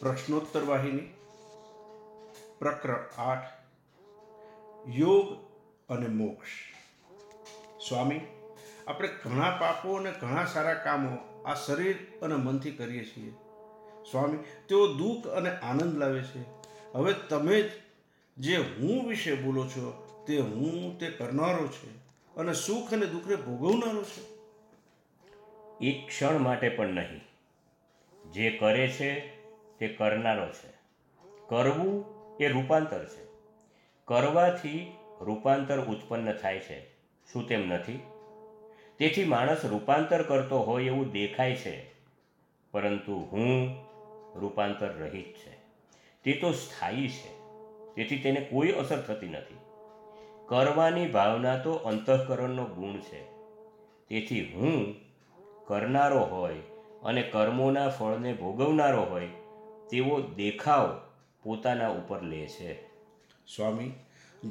પ્રશ્નોત્તર વાહિની પ્રકરણ આઠ, યોગ અને મોક્ષ. સ્વામી, આપણે ઘણા પાપો અને ઘણા સારા કામો આ શરીર અને મનથી કરીએ છીએ. સ્વામી, તેઓ દુઃખ અને આનંદ લાવે છે. હવે તમે જ જે હું વિશે બોલો છો, તે હું તે કરનારો છે અને સુખ અને દુઃખને ભોગવનારો છે. એક ક્ષણ માટે પણ નહીં. જે કરે છે તે કરનારો છે. કરવું એ રૂપાંતર છે. કરવાથી રૂપાંતર ઉત્પન્ન થાય છે. શું તેમ નથી? તેથી માણસ રૂપાંતર કરતો હોય એવું દેખાય છે. પરંતુ હું રૂપાંતર રહિત છે. તે તો સ્થાયી છે. તેથી તેને કોઈ અસર થતી નથી. કરવાની ભાવના તો અંતઃકરણનો ગુણ છે. તેથી હું કરનારો હોય અને કર્મોના ફળને ભોગવનારો હોય તેવો દેખાવ પોતાના ઉપર લે છે. સ્વામી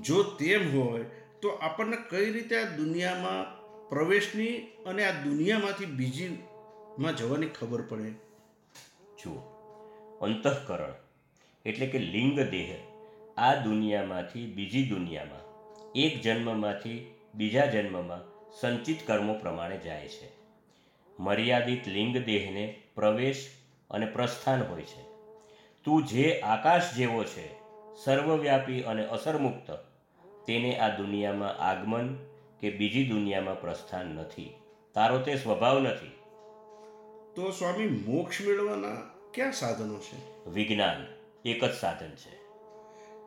જો તેમ હોય તો આપણને કઈ રીતે આ દુનિયામાં પ્રવેશની અને આ દુનિયામાંથી બીજીમાં જવાની ખબર પડે? જુઓ અંતઃકરણ એટલે કે લિંગ દેહ આ દુનિયામાંથી બીજી દુનિયામાં એક જન્મમાંથી બીજા જન્મમાં સંચિત કર્મો પ્રમાણે જાય છે. મર્યાદિત લિંગ દેહને પ્રવેશ અને પ્રસ્થાન હોય છે. તું જે આકાશ જેવો છે સર્વવ્યાપી અને અસરમુક્ત તેને આ દુનિયામાં આગમન કે બીજી દુનિયામાં પ્રસ્થાન નથી. તારો તે સ્વભાવ નથી. તો સ્વામી મોક્ષ મેળવવાના ક્યાં સાધનો છે? વિજ્ઞાન એક જ સાધન છે.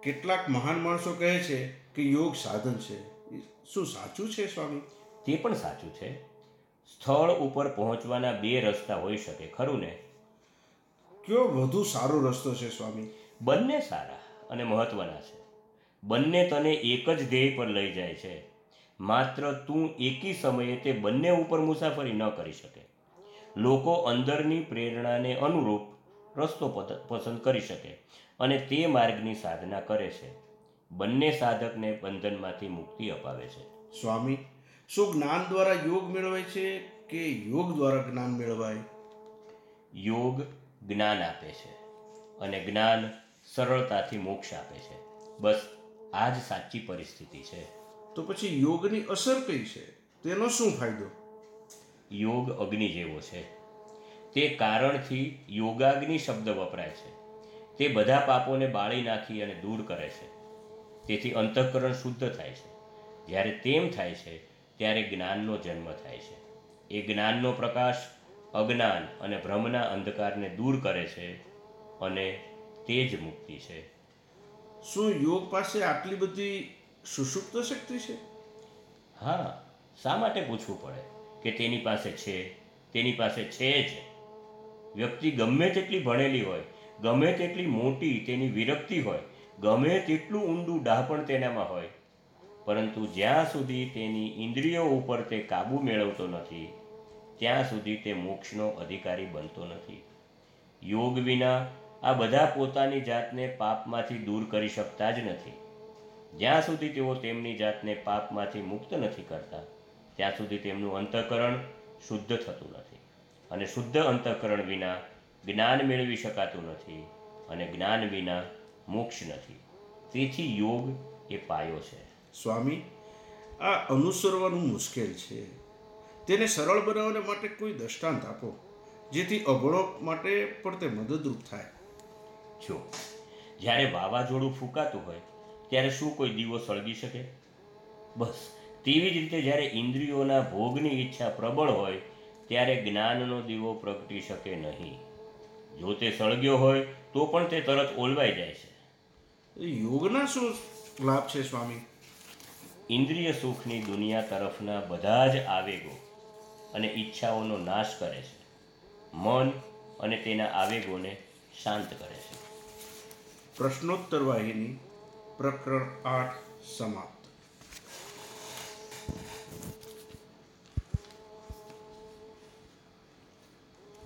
કેટલાક મહાન માણસો કહે છે કે યોગ સાધન છે. શું સાચું છે સ્વામી? તે પણ સાચું છે. સ્થળ ઉપર પહોંચવાના બે રસ્તા હોઈ શકે ખરું ને? કયો વધુ સારો રસ્તો છે સ્વામી? બંને સારા અને મહત્વના છે. બંને તને એક જ ધ્યેય પર લઈ જાય છે. માત્ર તું એકી સમયે તે બંને ઉપર મુસાફરી ન કરી શકે. લોકો અંદરની પ્રેરણાને અનુરૂપ રસ્તો પસંદ કરી શકે અને તે માર્ગની સાધના કરે છે. બંને સાધકને બંધનમાંથી મુક્તિ અપાવે છે. સ્વામી શું જ્ઞાન દ્વારા યોગ મેળવાય છે કે યોગ દ્વારા જ્ઞાન મેળવાય? યોગ જ્ઞાન આપે છે અને જ્ઞાન સરળતાથી મોક્ષ આપે છે. બસ આ જ સાચી પરિસ્થિતિ છે. તો પછી યોગની અસર કઈ છે? તેનો શું ફાયદો? યોગ અગ્નિ જેવો છે. તે કારણથી યોગાગ્નિ શબ્દ વપરાય છે. તે બધા પાપોને બાળી નાખી અને દૂર કરે છે. તેથી અંતઃકરણ શુદ્ધ થાય છે. જ્યારે તેમ થાય છે ત્યારે જ્ઞાનનો જન્મ થાય છે. એ જ્ઞાનનો પ્રકાશ અજ્ઞાન અને ભ્રમના અંધકારને દૂર કરે છે અને તે જ મુક્તિ છે. શું યોગ પાસે આટલી બધી સુષુપ્ત શક્તિ છે? હા શા માટે પૂછવું પડે? કે તેની પાસે છે તેની પાસે છે જ. વ્યક્તિ ગમે તેટલી ભણેલી હોય ગમે તેટલી મોટી તેની વિરક્તિ હોય ગમે તેટલું ઊંડું ડાહપણ તેનામાં હોય પરંતુ જ્યાં સુધી તેની ઇન્દ્રિયો ઉપર તે કાબૂ મેળવતો નથી ત્યાં સુધી તે મોક્ષનો અધિકારી બનતો નથી. યોગ વિના આ બધા પોતાની જાતને પાપમાંથી દૂર કરી શકતા જ નથી. જ્યાં સુધી તેઓ તેમની જાતને પાપમાંથી મુક્ત નથી કરતા, ત્યાં સુધી તેમનું અંતઃકરણ શુદ્ધ થતું નથી અને શુદ્ધ અંતઃકરણ વિના જ્ઞાન મેળવી શકાતું નથી અને જ્ઞાન વિના મોક્ષ નથી. તેથી યોગ એ પાયો છે. સ્વામી, આ અનુસરવાનું મુશ્કેલ છે. તેને સરળ બનાવવા માટે કોઈ દ્રષ્ટાંત આપો જેથી અભણો માટે પણ તે મદદરૂપ થાય. જો જ્યારે વાવાઝોડું ફૂંકાતું હોય ત્યારે શું કોઈ દીવો સળગી શકે? બસ તેવી જ રીતે જ્યારે ઇન્દ્રિયોના ભોગની ઈચ્છા પ્રબળ હોય ત્યારે જ્ઞાનનો દીવો પ્રગટી શકે નહીં. જો તે સળગ્યો હોય તો પણ તે તરત ઓલવાઈ જાય છે. યોગના શું લાભ છે સ્વામી? ઇન્દ્રિય સુખની દુનિયા તરફના બધા જ આવેગો અને ઈચ્છાઓનો નાશ કરે છે. મન અને તેના આવેગોને શાંત કરે છે. પ્રશ્નોત્તર વાહિની પ્રકરણ આઠ સમાપ્ત.